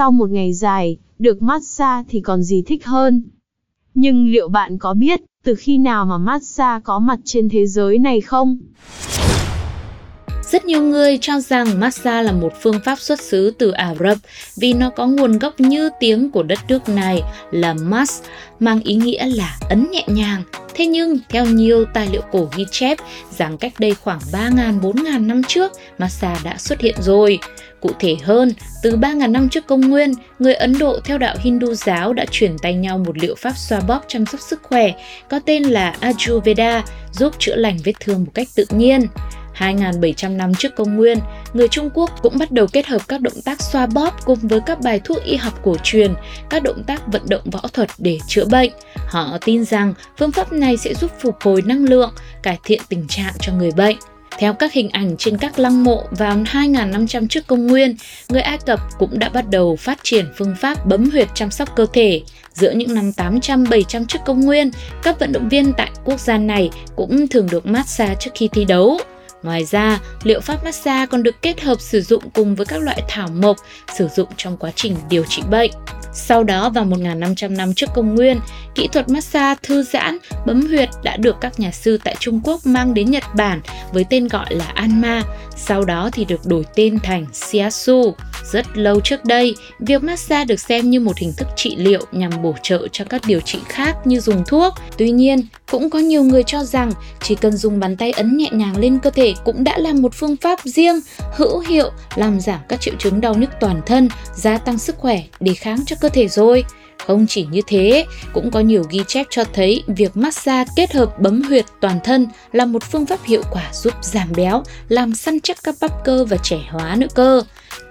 Sau một ngày dài, được massage thì còn gì thích hơn. Nhưng liệu bạn có biết, từ khi nào mà massage có mặt trên thế giới này không? Rất nhiều người cho rằng massage là một phương pháp xuất xứ từ Ả Rập vì nó có nguồn gốc như tiếng của đất nước này là mas, mang ý nghĩa là ấn nhẹ nhàng. Thế nhưng, theo nhiều tài liệu cổ ghi chép, rằng cách đây khoảng 3.000-4.000 năm trước, massage đã xuất hiện rồi. Cụ thể hơn, từ 3.000 năm trước công nguyên, người Ấn Độ theo đạo Hindu giáo đã chuyển tay nhau một liệu pháp xoa bóp chăm sóc sức khỏe có tên là Ayurveda, giúp chữa lành vết thương một cách tự nhiên. 2.700 năm trước công nguyên, người Trung Quốc cũng bắt đầu kết hợp các động tác xoa bóp cùng với các bài thuốc y học cổ truyền, các động tác vận động võ thuật để chữa bệnh. Họ tin rằng phương pháp này sẽ giúp phục hồi năng lượng, cải thiện tình trạng cho người bệnh. Theo các hình ảnh trên các lăng mộ vào 2.500 trước công nguyên, người Ai Cập cũng đã bắt đầu phát triển phương pháp bấm huyệt chăm sóc cơ thể. Giữa những năm 800-700 trước công nguyên, các vận động viên tại quốc gia này cũng thường được massage trước khi thi đấu. Ngoài ra, liệu pháp massage còn được kết hợp sử dụng cùng với các loại thảo mộc sử dụng trong quá trình điều trị bệnh. Sau đó vào 1.500 năm trước công nguyên, kỹ thuật massage thư giãn, bấm huyệt đã được các nhà sư tại Trung Quốc mang đến Nhật Bản với tên gọi là Anma, sau đó thì được đổi tên thành Shiatsu. Rất lâu trước đây, việc massage được xem như một hình thức trị liệu nhằm bổ trợ cho các điều trị khác như dùng thuốc. Tuy nhiên, cũng có nhiều người cho rằng chỉ cần dùng bàn tay ấn nhẹ nhàng lên cơ thể cũng đã là một phương pháp riêng, hữu hiệu, làm giảm các triệu chứng đau nhức toàn thân, gia tăng sức khỏe, đề kháng cho cơ thể rồi. Không chỉ như thế, cũng có nhiều ghi chép cho thấy việc massage kết hợp bấm huyệt toàn thân là một phương pháp hiệu quả giúp giảm béo, làm săn chắc các bắp cơ và trẻ hóa nữa cơ.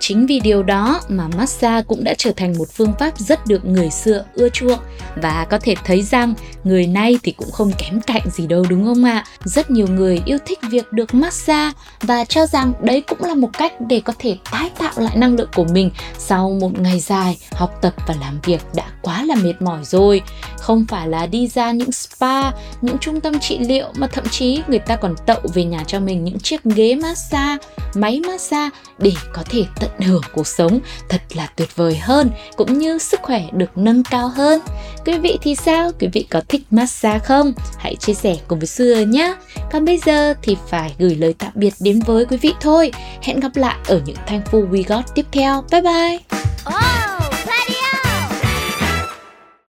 Chính vì điều đó mà massage cũng đã trở thành một phương pháp rất được người xưa ưa chuộng và có thể thấy rằng người nay thì cũng không kém cạnh gì đâu đúng không ạ? Rất nhiều người yêu thích việc được massage và cho rằng đấy cũng là một cách để có thể tái tạo lại năng lượng của mình sau một ngày dài học tập và làm việc đã quá là mệt mỏi rồi. Không phải là đi ra những spa, những trung tâm trị liệu mà thậm chí người ta còn tậu về nhà cho mình những chiếc ghế massage, máy massage để có thể tận hưởng cuộc sống thật là tuyệt vời hơn, cũng như sức khỏe được nâng cao hơn. Quý vị thì sao? Quý vị có thích massage không? Hãy chia sẻ cùng với Xưa nhé. Còn bây giờ thì phải gửi lời tạm biệt đến với quý vị thôi. Hẹn gặp lại ở những Thankful We Got tiếp theo. Bye bye!